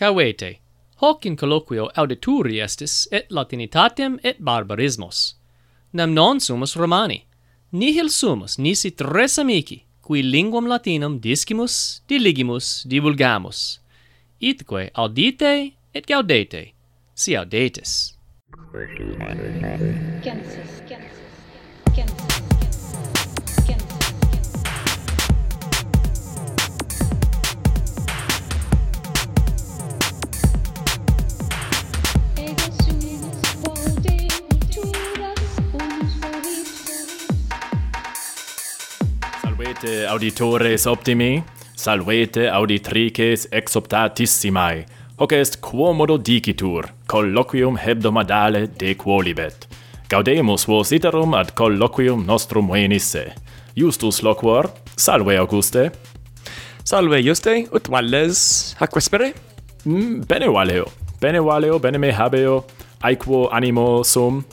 Cavete, hoc in colloquio audituri estis et latinitatem et barbarismos. Nam non sumus Romani, nihil sumus nisi tres amici, qui linguam latinam discimus, diligimus, divulgamus, itque audite et gaudete, si audetis. Genesis, Genesis. Salvete auditores optimi, salvete auditrices exoptatissimae. Hoc est quomodo dicitur, colloquium hebdomadale de quolibet. Gaudemus vos iterum ad colloquium nostrum venisse. Justus loquor, salve Auguste. Salve Juste, ut valles, hac vespere? Mm, bene valeo, bene valeo, bene me habeo, aequo animo sum.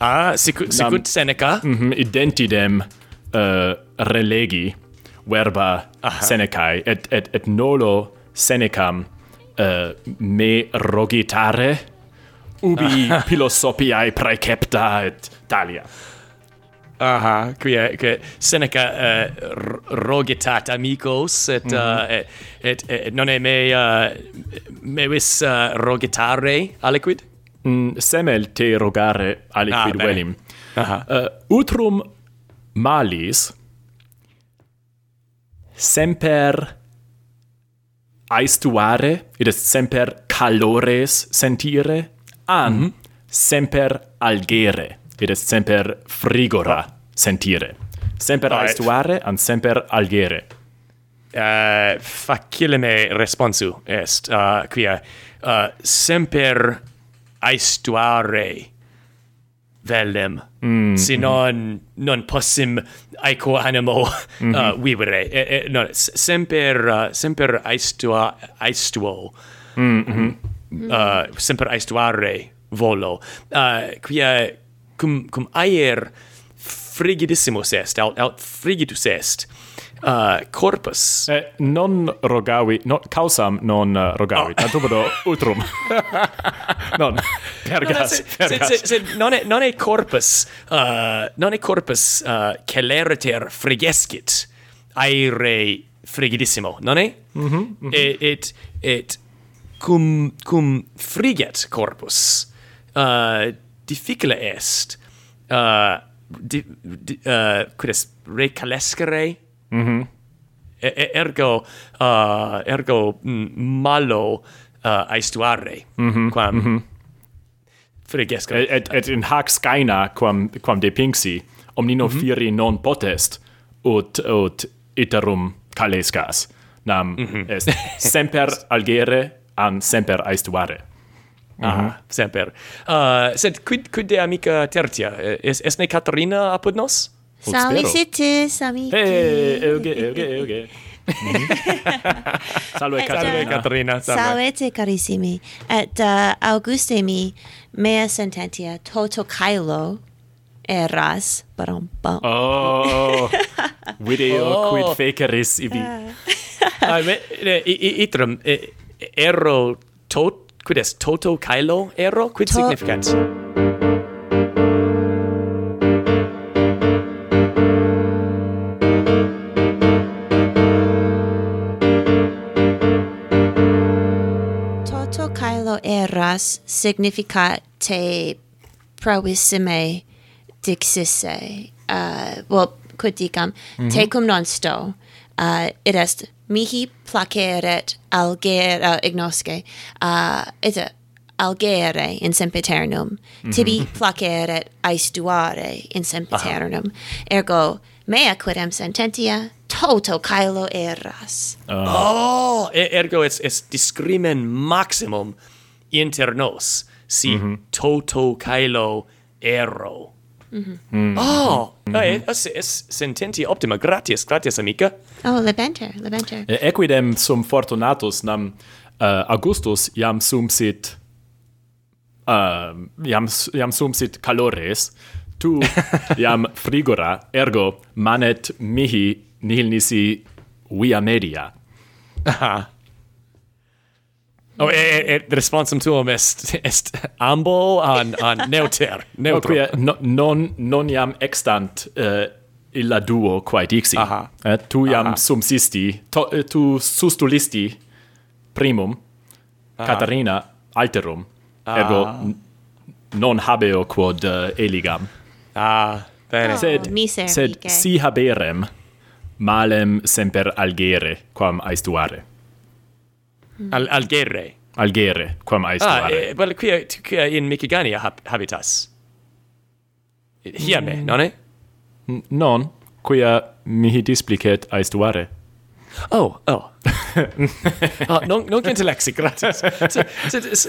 Ah, sicut, sicut Seneca? Mm -hmm, identidem uh, eh, relegi verba Aha. Senecae et et et nolo Senecam uh, me rogitare ubi philosophiae praecepta et talia Aha, quia, quia Seneca uh, rogitat amicos, et, mm -hmm. uh, et, et, et nonne me, uh, mevis uh, rogitare aliquid? Mm, semel te rogare aliquid ah, velim. Aha. Uh, utrum malis semper aestuare, id est semper calores sentire, an mm -hmm. semper algere, id est semper frigora sentire. Semper right. aestuare, an semper algere. Eh, uh, facile me responsu est, uh, quia, uh, semper aestuare velem mm, sinon mm. non possim aequo animo mm -hmm. uh, mm-hmm. vivere e, e, no, semper uh, semper aestua aestuo mm -hmm. Um, uh, semper aestuare volo uh, quia cum cum aer frigidissimus est aut, aut frigidus est uh, corpus. Eh, non rogavi, no, causam non uh, rogavi, oh. tanto utrum. non, pergas, no, no, pergas. Se, se, se, non, è, non è corpus, uh, non è corpus uh, celeriter frigescit aere frigidissimo, non è? Mm -hmm, mm -hmm. Et, et, et cum, cum friget corpus uh, difficile est uh, di, di, uh, recalescere Mhm. Mm e ergo uh, ergo malo uh, aestuare mm -hmm. quam mm -hmm. frigesco et, et, et in hac scaena quam quam de pinxi omnino mm -hmm. non potest ut ut iterum calescas nam mm -hmm. est semper algere an semper aestuare ah, Mm -hmm. Semper. Uh, sed quid quid de amica tertia? Es, esne Caterina apud nos? Salutis amici. Hey, euge, euge, euge. Salve Caterina. Eh, salve Caterina. Salve carissimi. Et uh, Auguste mi mea sententia toto caelo eras barom bom. Oh. Video oh. quid faceris ibi. Ah, me, ne, itrum ero tot quid est toto caelo ero quid to significat? eras significate pravissime dixisse. Uh, well, quid dicam, mm -hmm. non sto, uh, it est mihi placeret algera uh, ignosce, uh, et algere in sempiternum, mm -hmm. tibi placeret aestuare in sempiternum. Uh-huh. Ergo, mea quidem sententia toto caelo eras. Uh. Oh, oh ergo it's, it's discrimen maximum inter nos si mm -hmm. toto caelo ero. Mm -hmm. Oh, ah, mm -hmm. Ah, eh, ah, es, es sententi optima. Gratias, gratias, amica. Oh, lebenter, lebenter. Eh, equidem sum fortunatus nam uh, Augustus iam sum sit uh, iam, iam sum sit calores, tu iam frigora, ergo manet mihi nihil nisi via media. Aha. Oh, et, et responsum tuum est est ambo an an neuter neutro. Quia no, non non iam extant uh, illa duo quae dixi. Aha. Eh, tu iam Aha. subsisti, to, eh, tu sustulisti primum Aha. Catarina alterum. Ah. Ergo non habeo quod uh, eligam. Ah, bene. Oh, sed miser, sed Ike. si haberem malem semper algere quam aestuare. Mm. Al Algere. Algere, quam aestuare. ah. Eh, well, quia, quia in Micigania hab habitas. Hiame, mm. nonne? Non, quia mihi displicet aestuare. Oh, oh. ah, non non gente lexi,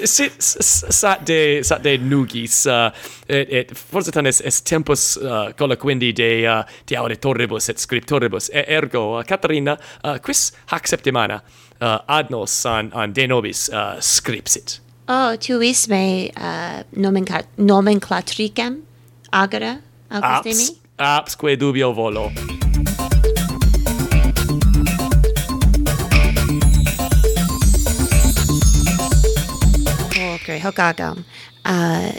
sit Sat de sat de nugis uh, et, et forse tanes est tempus uh, colloquendi de uh, de auditoribus et scriptoribus. E, ergo uh, Caterina uh, quis hac septimana uh, adnos an, an de nobis uh, scripsit. Oh, tu is me uh, nomenclat nomenclatricem agora, Augustemi? Aps, apsque dubio volo. Oh, okay, hoc agam. Uh,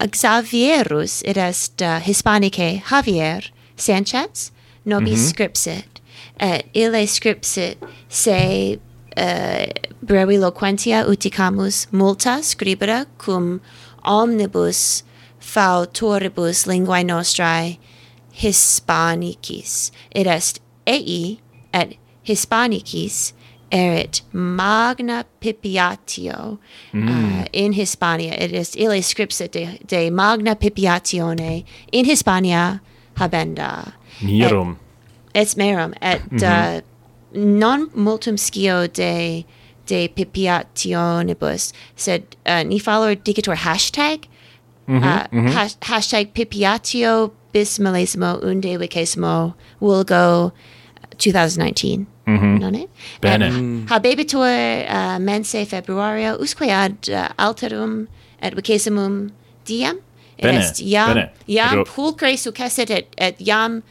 Xavierus, it est uh, Hispanicae Javier Sanchez, nobis mm -hmm. scripsit. Et ille scripsit se uh, breviloquentia uticamus multa scribere cum omnibus fautoribus linguae nostrae Hispanicis. It est ei et Hispanicis erit magna pipiatio uh, in Hispania. It is ille scripsit de, de magna pipiatione in Hispania habenda. Mirum. Et Es meram et mm -hmm. uh, non multum scio de de pipiationibus sed uh, ni fallor dicitur hashtag mm -hmm, uh, mm -hmm. hashtag pipiatio bis millesimo unde vicesimo vulgo 2019 Mm-hmm. Non it Bene. Mm. Habebitur uh, mense februario usque ad uh, alterum et vicesimum diem. Bene. Est iam, Bene. iam Edo. pulcre successet et, et iam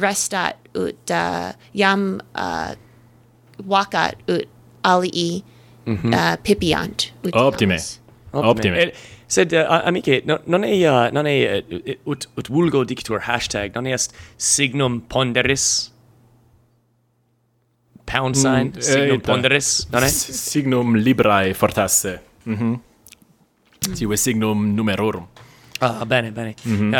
restat ut uh, iam uh, vacat ut alii mm -hmm. uh, pipiant ut optime. optime, optime. El, sed uh, amice no, non e, uh, non e, uh, ut ut vulgo dictur hashtag non est signum ponderis? Pound mm, sign? mm, signum eita. ponderis? Non est signum librae fortasse. Mhm. Mm. Signum numerorum. Ah, bene, bene. Mm -hmm.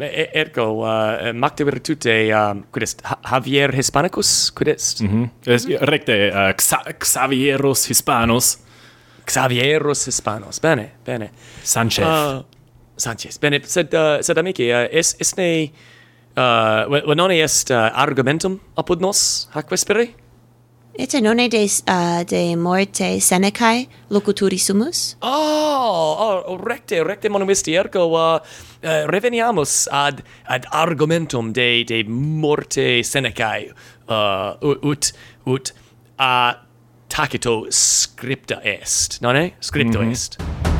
uh, ergo, uh, macte virtute, um, ah, quid est, Javier Hispanicus, quid est? Mm -hmm. es, recte, uh, Xa Xavieros Hispanos. Xavieros Hispanos, bene, bene. Sanchez. Uh, Sanchez, bene, sed, uh, sed amici, uh, es, esne, uh, non est uh, argumentum apud nos, hac vespere? Ete nonne de, uh, de morte Senecae locuturissumus? Oh, ah, oh ah, recte, recte monumisti ergo uh, uh, reveniamus ad, ad argumentum de, de morte Senecae, uh, ut, ut a uh, tacito scripta est, nonne? Scripto mm -hmm. est.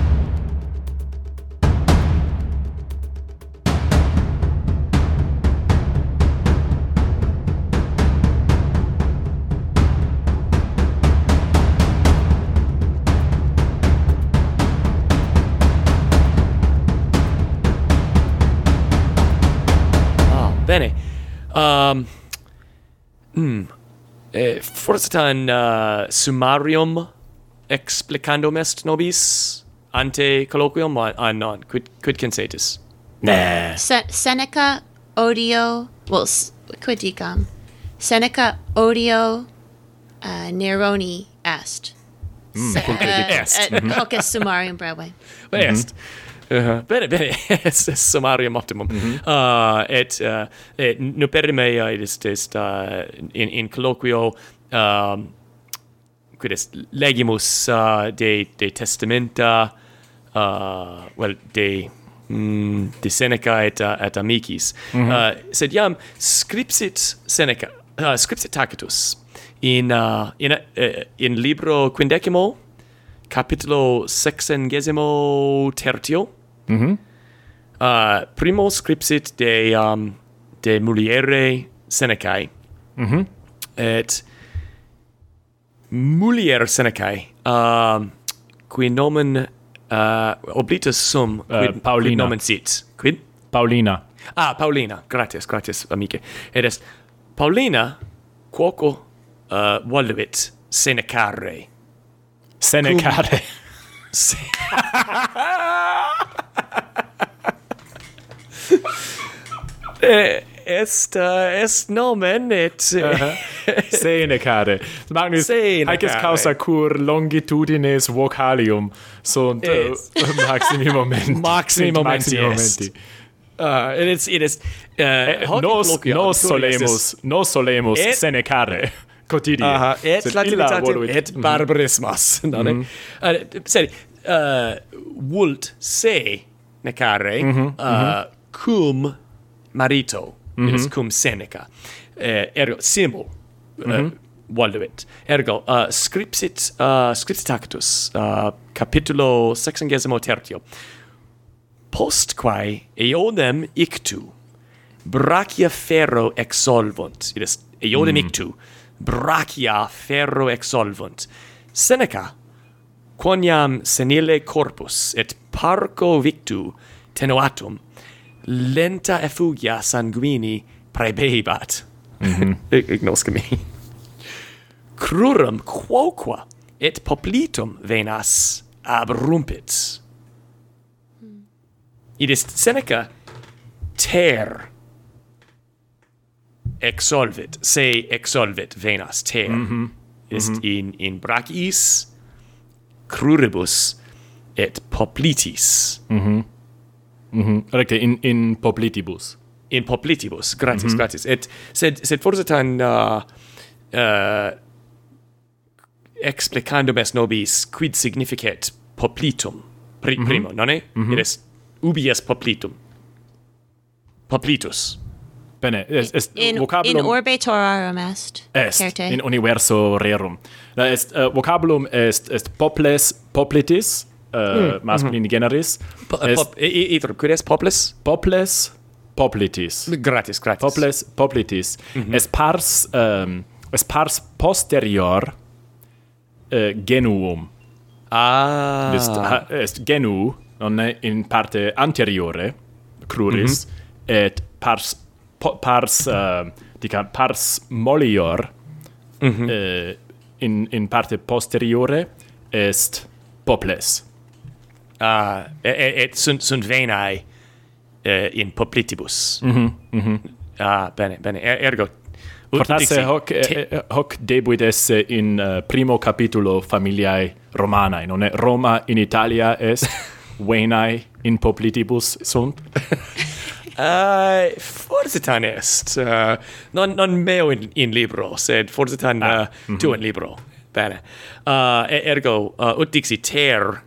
Um, mm, eh, forse tan uh, summarium explicandum est nobis ante colloquium? Ah, non, quid, quid concetis? Ne. Se Seneca odio, well, s- quid dicam? Seneca odio uh, Neroni est. Se- concreti est. et hoc est summarium breve. Est. Uh, bene, bene, es, es summarium optimum. Mm -hmm. uh, et, uh, et nupere mea, est, est uh, in, in colloquio, um, quid est legimus uh, de, de testamenta, uh, well, de mm, de Seneca et, uh, et amicis. Mm -hmm. uh, sed iam scripsit Seneca, uh, scripsit Tacitus in, uh, in, uh, in libro quindecimo, capitulo sexengesimo tertio, Mm uh, primo scripsit de, um, de muliere Senecae. Mm. Et mulier Senecae, um, qui nomen uh, oblitus sum, uh, quid, uh, Paulina. nomen sit? Quid? Paulina. Ah, Paulina. Gratias, gratias, amice. Et est Paulina quoco uh, voluit Senecare. Senecare. Cum... Eh, est uh, est nomen et eh, uh -huh. senecare magnus senecare. haec est causa cur longitudines vocalium sunt uh, yes. uh, maximi momenti maximi momenti, maximi Uh, it is it is uh, eh, nos nos solemus nos solemus et, senecare quotidie uh -huh, et latinitatem et mhm. barbarismas mm -hmm. non mm -hmm. uh, seri uh, vult se necare mm -hmm. uh, mm -hmm cum marito mm -hmm. is cum seneca eh, ergo simul mm -hmm. uh, ergo uh, scripsit uh, scripsit actus uh, capitulo sexagesimo tertio postquae eonem ictu brachia ferro exolvunt it is eonem mm. ictu brachia ferro exolvunt seneca quoniam senile corpus et parco victu tenuatum, lenta effugia sanguini praebebat. Mm -hmm. Ignosce me. Crurum quoqua et poplitum venas abrumpit. Id est Seneca ter exolvit, se exolvit venas ter. Mm -hmm. Est mm -hmm. in, in brachis cruribus et poplitis. Mm -hmm. Mm -hmm. Recte in in poplitibus. In poplitibus. Gratis, mm -hmm. gratis. Et sed sed forse tan uh, uh, explicandum est nobis quid significet poplitum pri, mm -hmm. primo, non è? Mm -hmm. est ubi est poplitum. Poplitus. Bene, est, est in, vocabulum... In orbe torarum est. Est, certe. in universo rerum. Est, uh, vocabulum est, est poples, poplitis, Mm, uh, masculini mhm. generis. Po, est, pop, itro, quid est poples? Poples, poplitis. Gratis, gratis. Poples, poplitis. Mm -hmm. Est pars, um, est pars posterior uh, genuum. Ah. Est, ha, est genu, non in parte anteriore, cruris, mm -hmm. et pars, po, pars, uh, dica, pars molior, mm -hmm. uh, in, in parte posteriore, est poples uh, ah, et, et sunt, sunt venae uh, in poplitibus. Mm mhm Mm. Uh, bene, bene. Er, ergo, Fortasse hoc, te... hoc debuit esse in uh, primo capitulo familiae Romanae, non è? Roma in Italia est, venae in poplitibus sunt? uh, forse tan est. Uh, non, non meo in, in libro, sed forse tan ah. uh, mm -hmm. tu mhm. in libro. Bene. Uh, ergo, uh, ut dixi ter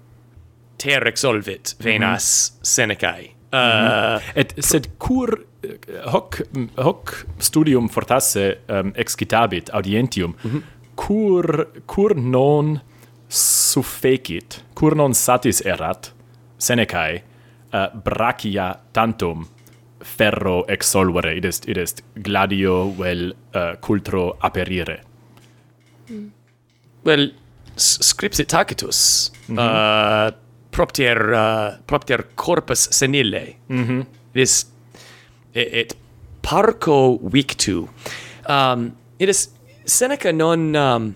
ter resolvit venas mm -hmm. Senecae. Mhm. Uh, mm -hmm. et sed cur eh, hoc mm, hoc studium fortasse um, excitabit audientium mm -hmm. cur cur non suffecit cur non satis erat Senecae uh, brachia tantum ferro exolvere id est id est gladio vel uh, cultro aperire mm. well scripsit tacitus mm -hmm. uh, propter uh, propter corpus senile. Mm -hmm. It is it, it parco victu. Um, it is Seneca non um,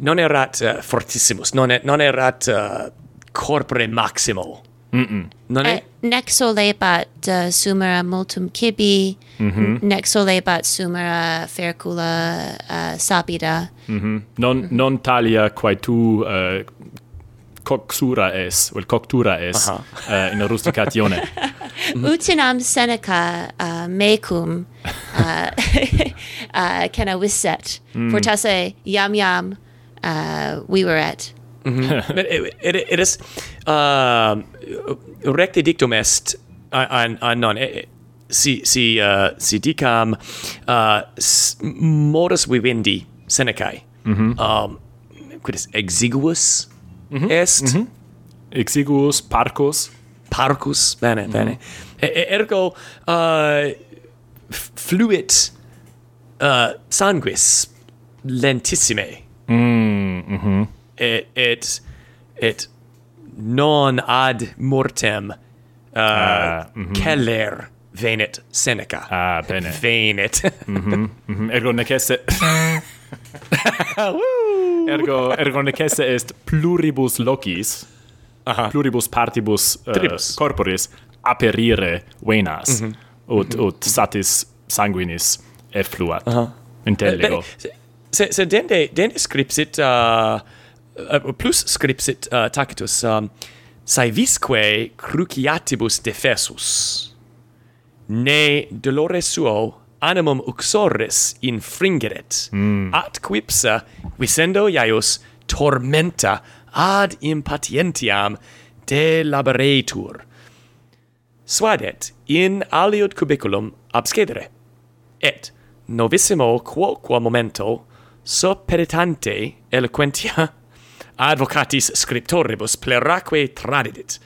non erat uh, fortissimus, non non erat uh, corpore maximo. Mm -mm. Non e, eh, nec solebat uh, sumera multum cibi, mm -hmm. nec solebat sumera fercula uh, sapida. Mm -hmm. Non, non talia quae tu uh, coxura es, o coctura es, uh, in rusticatione. Utinam Seneca uh, mecum uh, uh, cana wisset, mm. fortasse yam yam uh, we were at. Mm -hmm. it, it, it is uh, recte dictum est an, an non e, si si uh, si dicam uh, modus vivendi Senecae mm -hmm. um, quid is exiguus -hmm. est mm -hmm. parcus parcus bene mhm. bene e ergo uh, fluit uh, sanguis lentissime mm, -hmm. et et et non ad mortem uh, ah, mm -hmm. celer venit Seneca. Ah, bene. Venit. mm-hmm. Mhm, mm-hmm. Ergo nec esse... ergo, ergo nec esse est pluribus locis, Aha. pluribus partibus uh, Tribus. corporis aperire venas, mm -hmm. ut, ut satis sanguinis effluat. Uh -huh. Intellego. Eh, uh, bene. Se, se dende, dende scripsit, uh, uh, plus scripsit uh, tacitus, um, saevisque cruciatibus defesus ne dolore suo animum uxoris infringeret, mm. at quipsa visendo iaius tormenta ad impatientiam de laboretur. Suadet in aliud cubiculum abscedere, et novissimo quoqua momento soperitante eloquentia advocatis scriptoribus pleraque tradidit,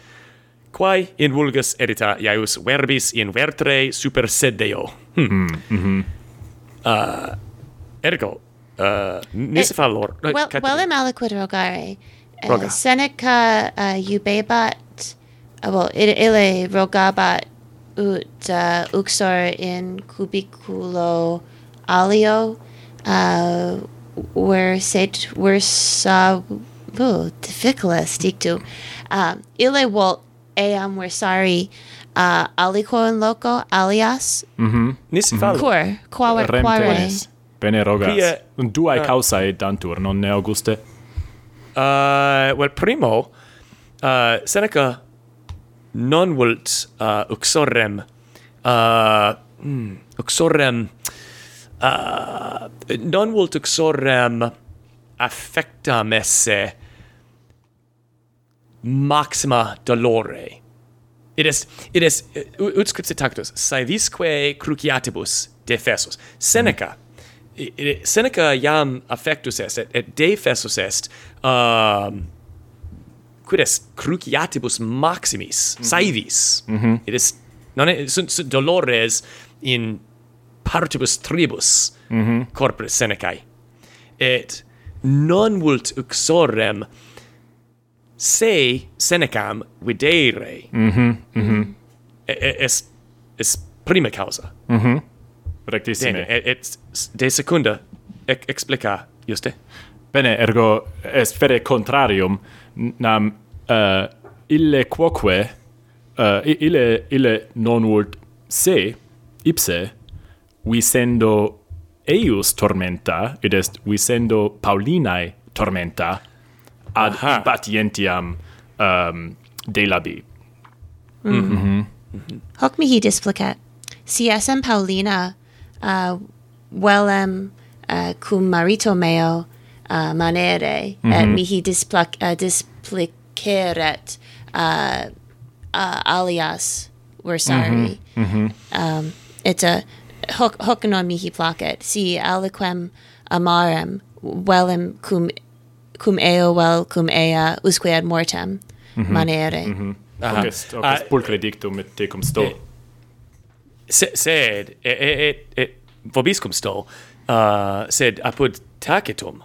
quae in vulgus edita ius verbis in vertre super sedeo. Hmm. Mm -hmm. Mhm. Uh, ergo, uh, nisi eh, fallor... Uh, eh, well, catere. well aliquid rogare. Uh, Roga. Seneca uh, iubebat, uh, well, ille rogabat ut uh, uxor in cubiculo alio, uh, where sed, where sa, oh, difficulus dictu, um, ille volt eam we're sorry uh, aliquo in loco alias? Mhm nisi mm -hmm. fallo cur quare Rem quare. Bene rogas. Pie, duae uh, causae dantur non ne auguste? Uh, well primo uh, Seneca non vult uh, uxorem. Uh, mm, uxorem uh, non vult uxorem affectam esse maxima dolore. It is, it is, uh, ut scripse tactus, saevisque cruciatibus defessus. Seneca, mm. it, Seneca iam affectus est, et, et defessus est, um, quid est cruciatibus maximis, mm -hmm. saevis. Mm -hmm. It is, non, sunt, sunt dolores in partibus tribus mm -hmm. corpore Senecae. Et non vult uxorem se senecam videre mhm mhm es es prima causa. Mhm rectissime. Et, et de secunda ec explica juste. Bene, ergo est fere contrarium nam uh, ille quoque uh, ille ille non vult se ipse visendo eius tormenta id est visendo paulinae tormenta ad Aha. patientiam um, delabi. Mm. Mm -hmm. Mm -hmm. Hoc mihi displicat, si esem Paulina uh, velem uh, cum marito meo uh, manere, mm -hmm. et mm-hmm. mihi displac, uh, displiceret uh, uh, alias versari. Mm -hmm. Mm -hmm. Um, et a, hoc, hoc non mihi placet, si aliquem amarem velem cum cum eo vel cum ea usque ad mortem mm -hmm. manere. Mm -hmm. Aha. Ocest, ocest uh, ah, pulcre dictum et tecum sto. Eh, se, sed, et, et, et, et vobiscum sto, uh, sed apud tacitum,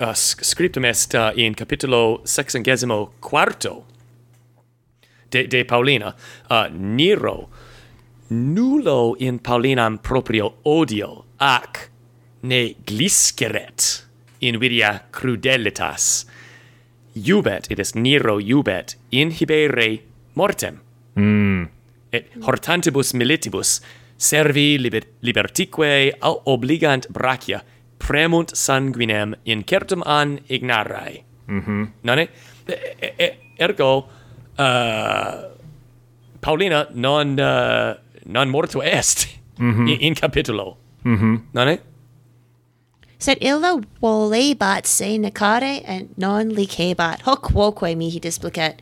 uh, scriptum est uh, in capitulo sexagesimo quarto de, de Paulina, uh, Nero, nullo in Paulinam proprio odio ac ne glisceret invidia crudelitas. Iubet, it is Nero iubet, inhibere mortem. Mm. Et hortantibus militibus, servi liber libertique au obligant brachia, premunt sanguinem incertum an ignarae. Mm -hmm. Nonne? E e ergo, uh, Paulina non, uh, non morto est mm -hmm. in, in capitulo. Mm -hmm. Nonne? Sed illa volebat se necare and non licebat. Hoc quoque mihi displicet.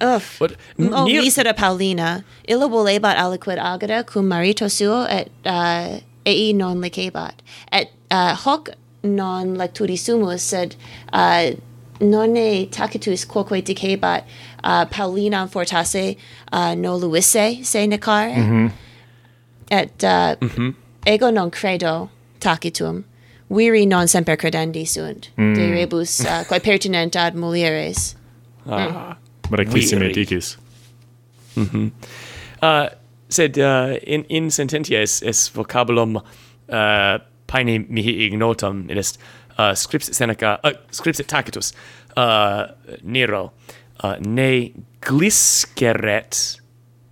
Uff. But Oh, Nero- misera Paulina. Illa volebat aliquid agata cum marito suo et uh, ei non licebat. Et uh, hoc non lecturi sumus, sed uh, nonne tacitus quoque dicebat uh, Paulina fortasse uh, no luisse se necare. Et uh, ego non credo tacitum viri non semper credendi sunt mm. de rebus uh, quae pertinent ad mulieres. Ah. Mm. rectissime dicis mm mm-hmm. uh, sed uh, in in sententia es, es vocabulum uh, paene mihi ignotum in est uh, scripsit Seneca uh, scripsit Tacitus uh, Nero uh, ne glisceret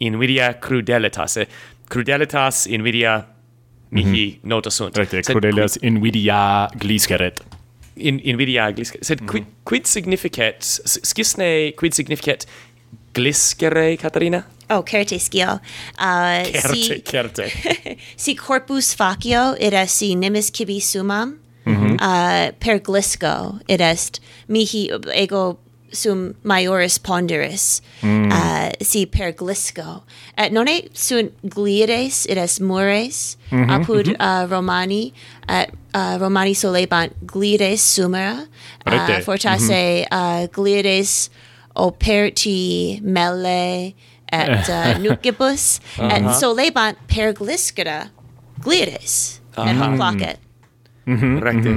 invidia crudelitas eh, crudelitas invidia mihi mhm. mm -hmm. nota sunt. Recte, crudeles qui... invidia glisceret. In, invidia glisceret. Sed mm -hmm. quid, quid significet, scisne quid significet gliscere, Caterina? Oh, certe scio. Uh, certe, si, certe. si corpus facio, id est si nimis cibi sumam, mm -hmm. uh, per glisco, id est mihi ego sum maioris ponderis uh, si per glisco et nonne sunt glieres it est mures apud uh, romani et uh, romani solebant glieres sumera uh, Rete. fortasse uh, glieres operti melle et uh, nucibus et solebant per gliscera glieres et hoc placet recte.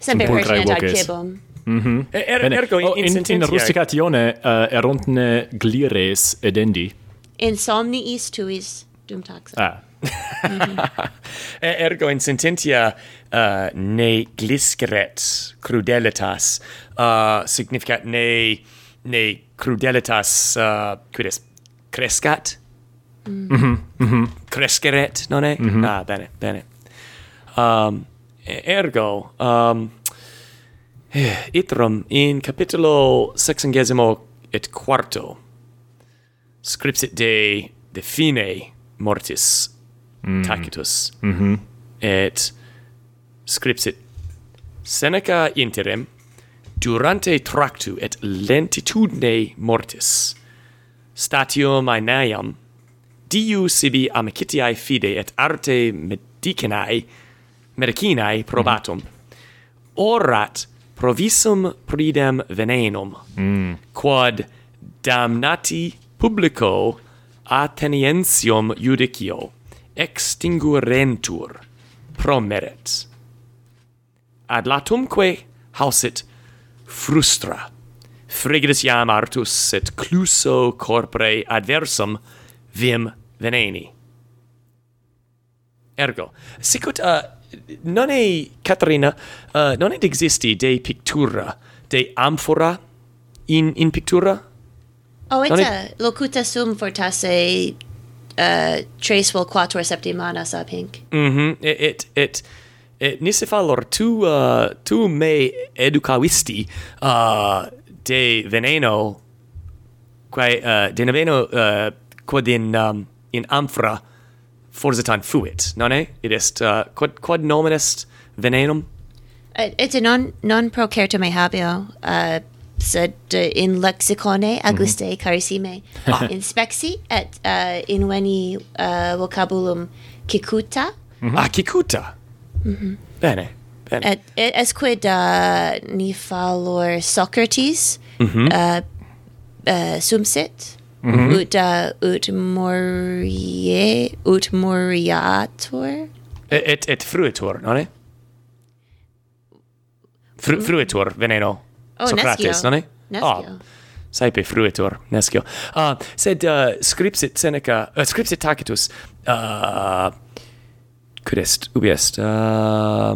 semper Sepulcrae pertinent ad Mm -hmm. er, er, ergo in, oh, in, in, in rusticatione uh, eh, erontne glires edendi. Insomni tuis dum taxa. Ah. mm -hmm. ergo in sententia uh, ne glisceret crudelitas uh, eh, significat ne ne crudelitas uh, quid est crescat. Mm -hmm, mm -hmm. cresceret non è mm -hmm. ah bene bene um, ergo um, Eh, Itrum in capitulo sexagesimo et quarto scripsit de de fine mortis mm. tacitus mm -hmm. et scripsit Seneca interim durante tractu et lentitudine mortis statium aeneam diu sibi amicitiae fide et arte medicinae medicinae probatum mm. orat provisum pridem venenum, mm. quod damnati publico atenientium judicio extinguerentur promeret. Ad latumque hausit frustra, frigidus iam artus et cluso corpore adversum vim veneni. Ergo, sicut uh, non è Caterina uh, non ed existi de pictura de amphora in in pictura Oh, eta è... locuta sum fortasse eh, uh, tres vel quattro septimanas ab hinc. Mm -hmm. it, it, it, nisi fallor, tu, uh, tu me educavisti uh, de veneno, quae, uh, de veneno uh, quod in, um, in amphra, forsitan fuit, nonne? It est uh, quod quod nomen est venenum? Uh, et non non me habeo, uh, sed uh, in lexicone mhm. auguste mm -hmm. carissime ah. inspexi et uh, inveni uh, vocabulum cicuta. Mm -hmm. Ah, cicuta. Mm -hmm. Bene. Bene. Et, et esquid uh, ni fallor Socrates mm -hmm. uh, uh, sumsit mm -hmm. ut uh, ut morie ut moriatur et et, et fruetur nonne Fru, mm. fruetur veneno. Oh, Socrates nescio ah oh, saepe fruitur, nescio ah uh, sed uh, scripsit Seneca uh, scripsit Tacitus uh, quid est ubi est uh,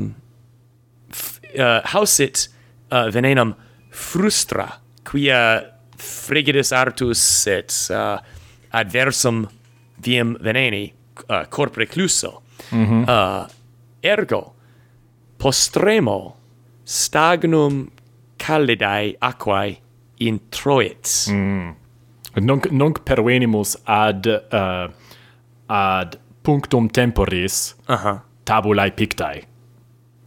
uh, hausit uh, venenum frustra quia frigidus artus et uh, adversum viam veneni uh, corpore cluso mm -hmm. uh, ergo postremo stagnum calidae aquae introit mm. nunc nunc pervenimus ad uh, ad punctum temporis uh -huh. tabulae pictae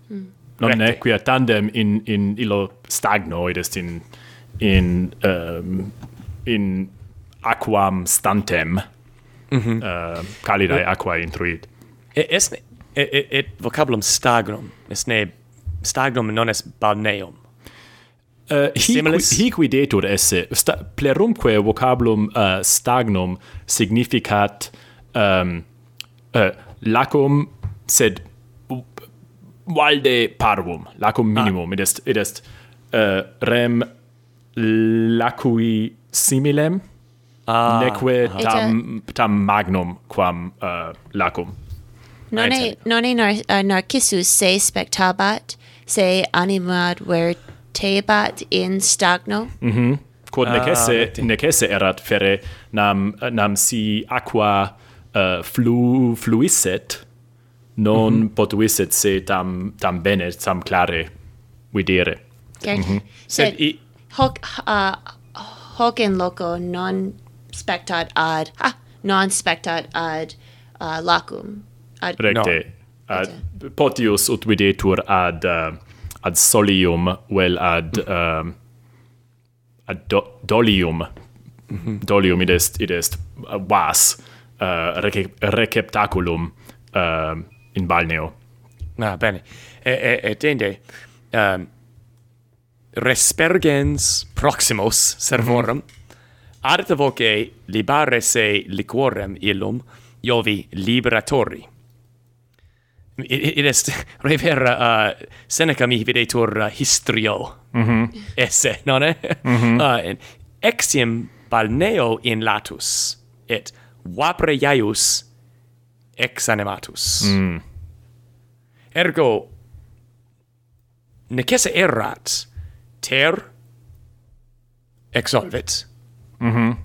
mm. non Recte. ne quia tandem in in illo stagno id est in in um, in aquam stantem mm -hmm. uh, calidae aqua intruit est et, et, et vocabulum stagrum est ne stagrum non est balneum Uh, Similis? hic, hic videtur esse sta, plerumque vocabulum uh, stagnum significat um, uh, lacum sed valde parvum lacum ah. minimum ah. id est id est uh, rem lacui similem ah, neque tam, tam magnum quam uh, lacum. Non non nar, uh, narcissus se spectabat se animad vertebat in stagno? Mhm. Mm quod ah, necesse ah, necesse erat fere nam nam si aqua uh, flu fluisset non mm -hmm. potuisset se tam tam bene tam clare videre. Ger mm -hmm. sed, sed i, hoc uh, hoc in loco non spectat ad ha, non spectat ad uh, lacum. Ad recte. No. ad potius ut videtur ad uh, ad solium vel ad mm. um, ad do dolium. Mm-hmm. Dolium id est id est uh, vas uh, rece receptaculum uh, in balneo. Ah bene. E, e, et um, respergens proximos servorum, mm -hmm. arte voce libare se liquorem illum, Jovi liberatori. Id est revera uh, Seneca mi videtur uh, histrio mm -hmm. esse, nonne? Mm -hmm. uh, ah, exiem balneo in latus, et vapre iaius ex animatus. Mm. Ergo, necesse errat, ter exolvit. Mhm.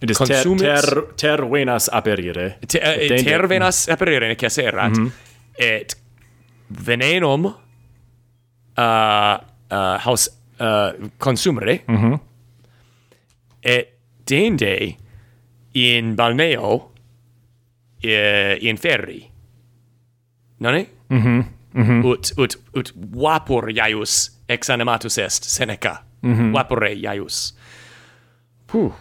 It is ter, ter, ter venas aperire. Ter, eh, uh, ter venas aperire, nec erat. Mm -hmm. Et venenum uh, uh, haus uh, consumere. Mm -hmm. Et dende in balneo uh, in ferri. Non è? Mhm. Mm mm -hmm. ut ut ut vapor iaius ex animatus est Seneca mm -hmm. vapore iaius Puh.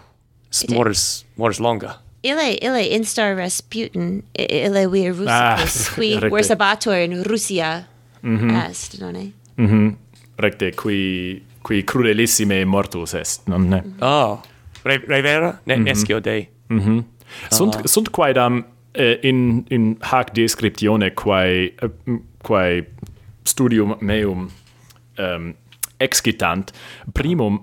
mors mors longa Ile, ile instar Rasputin, ile vir rusicus, ah, qui versabator in Russia mm -hmm. est, non? Mm -hmm. Recte, qui, qui crudelissime mortus est, non ne? Mm -hmm. Oh, ah, Re, revera? Ne, mm -hmm. Nescio Dei. Mm -hmm. Sunt, uh -huh. sunt quaedam eh, in, in hac descriptione quae eh, quae studium meum um, excitant primum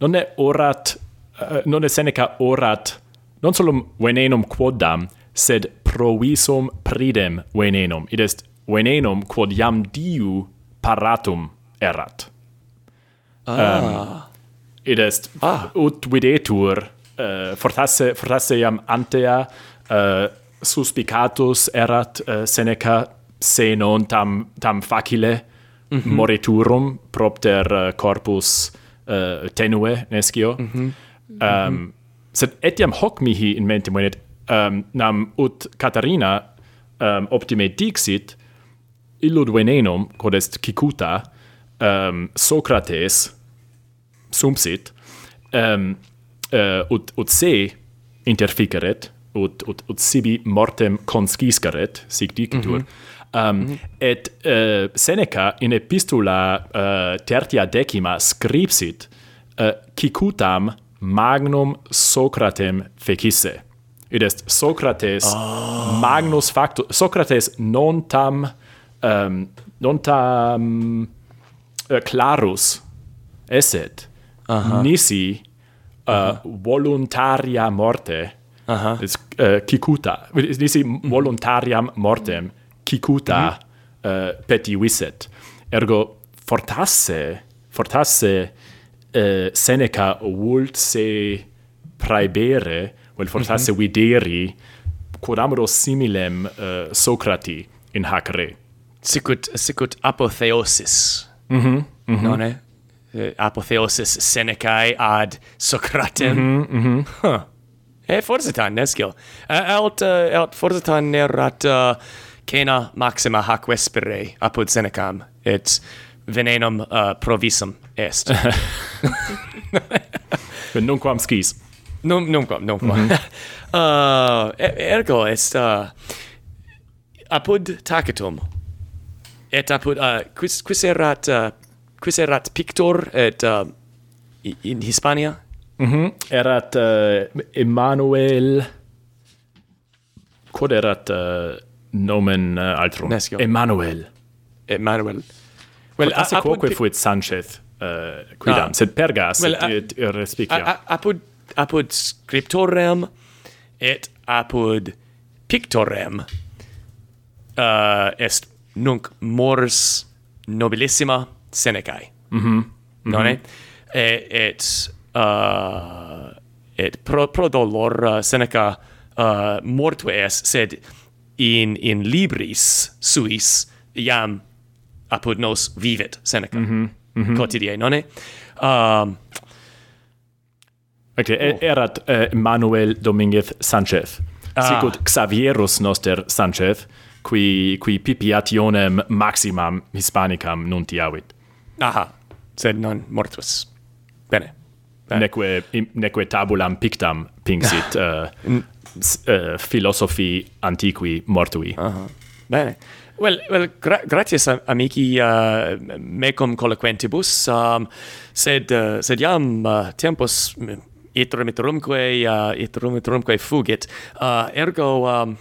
nonne orat eh, uh, nonne Seneca orat non solum venenum quodam sed provisum pridem venenum id est venenum quod iam diu paratum erat ehm, ah. um, id est ah. ut videtur uh, fortasse fortasse iam antea uh, suspicatus erat uh, Seneca se non tam tam facile mm -hmm. moriturum propter uh, eh, corpus uh, tenue nescio mm -hmm. Mhm. um, sed etiam hoc mihi in mente monet um, nam ut Catarina um, ehm, optime dixit illud venenum quod est cicuta um, Socrates sumpsit um, uh, eh, ut ut se interficeret ut ut ut sibi mortem consciscaret sic dicitur mm -hmm Um, mm -hmm. Et uh, Seneca in epistula uh, tertia decima scripsit uh, cicutam magnum Socratem fecisse. Id est Socrates oh. magnus factus, Socrates non tam, um, non tam uh, clarus esset, uh -huh. nisi uh, uh -huh. voluntaria morte, uh -huh. es, uh, cicuta, nisi voluntariam mortem, mm -hmm cicuta mm. uh, eh, peti. Ergo fortasse, fortasse uh, Seneca vult se praebere, vel fortasse mm -hmm. videri, quodamoro similem uh, Socrati in hac re. Sicut, sicut apotheosis, mm -hmm, mm nonne? Uh, apotheosis Senecae ad Socratem. Mm -hmm, mm -hmm. Huh. E forse tan nescil. Alt, uh, alt forse tan erat... Uh, cena maxima hac vespere apud Senecam, et venenum uh, provisum est. nunquam skis. Num, nunquam, numquam. Mm -hmm. uh, ergo est uh, apud tacitum, et apud, uh, quis, quis, erat, uh, quis erat pictor et uh, in Hispania? Mm -hmm. Erat uh, Emmanuel... Quod erat... Uh, nomen eh, uh, altrum. Nescio. Emmanuel. Emmanuel. Well, Fortasse quoque pe... fuit Sanchez uh, quidam, ah. sed pergas well, et irrespicia. Apud, apud scriptorem et apud pictorem uh, est nunc mors nobilissima Senecae. Mm -hmm. Mm -hmm. Nonne? Mm-hmm. Et, et, uh, et pro, pro dolor uh, Seneca uh, mortu est, sed in in libris suis iam apud nos vivit Seneca mm -hmm. Mm -hmm. um okay, oh. erat uh, Manuel Dominguez Sanchez. Ah. Sicut Xavierus noster Sanchez, qui, qui pipiationem maximam hispanicam nuntiavit. Aha, sed non mortus. Bene. Bene. Neque, neque tabulam pictam pingsit ah. eh, uh, uh, philosophi eh, antiqui mortui. Uh -huh. Bene. Well, well gra gratias amici eh, uh, mecum colloquentibus, um, sed, uh, sed iam uh, tempus iterum mm, iterumque, uh, iterum iterumque fugit, uh, ergo um,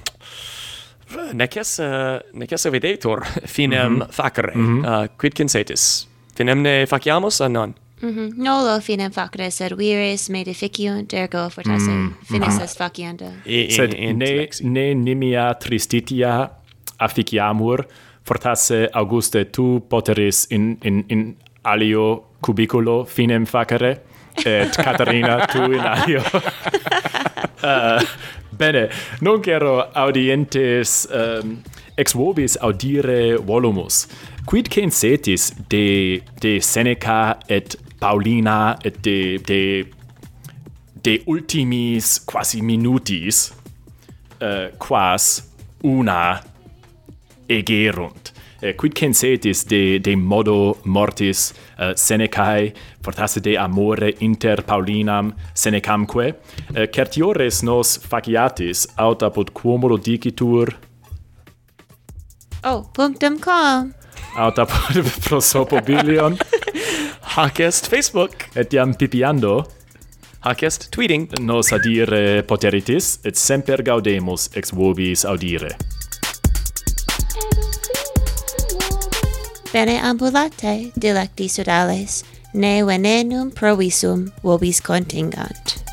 necessa, necessa videtur finem mm -hmm. facere, mm -hmm. uh, quid cinsetis? Finem ne faciamus, a non? Mm -hmm. Nolo finem facere servires me deficiunt, ergo fortasse mm. finis est facienda. E, Sed in, ne, ne nimia tristitia afficiamur, fortasse Auguste tu poteris in, in, in alio cubiculo finem facere, et Caterina tu in alio. uh, bene, non quero audientes um, ex vobis audire volumus quid censetis de de Seneca et Paulina de de de ultimis quasi minutis uh, quas una egerunt. Eh, quid censetis de de modo mortis uh, Senecae fortasse de amore inter Paulinam Senecamque? Eh, certiores nos faciatis aut apud quomodo dicitur Oh, punctum com. Aut apud prosopobilion? Hackest Facebook. Et iam pipiando. Hackest tweeting. Nos adire poteritis, et semper gaudemus ex vobis audire. Bene ambulate, dilecti sodales, ne venenum provisum vobis contingant.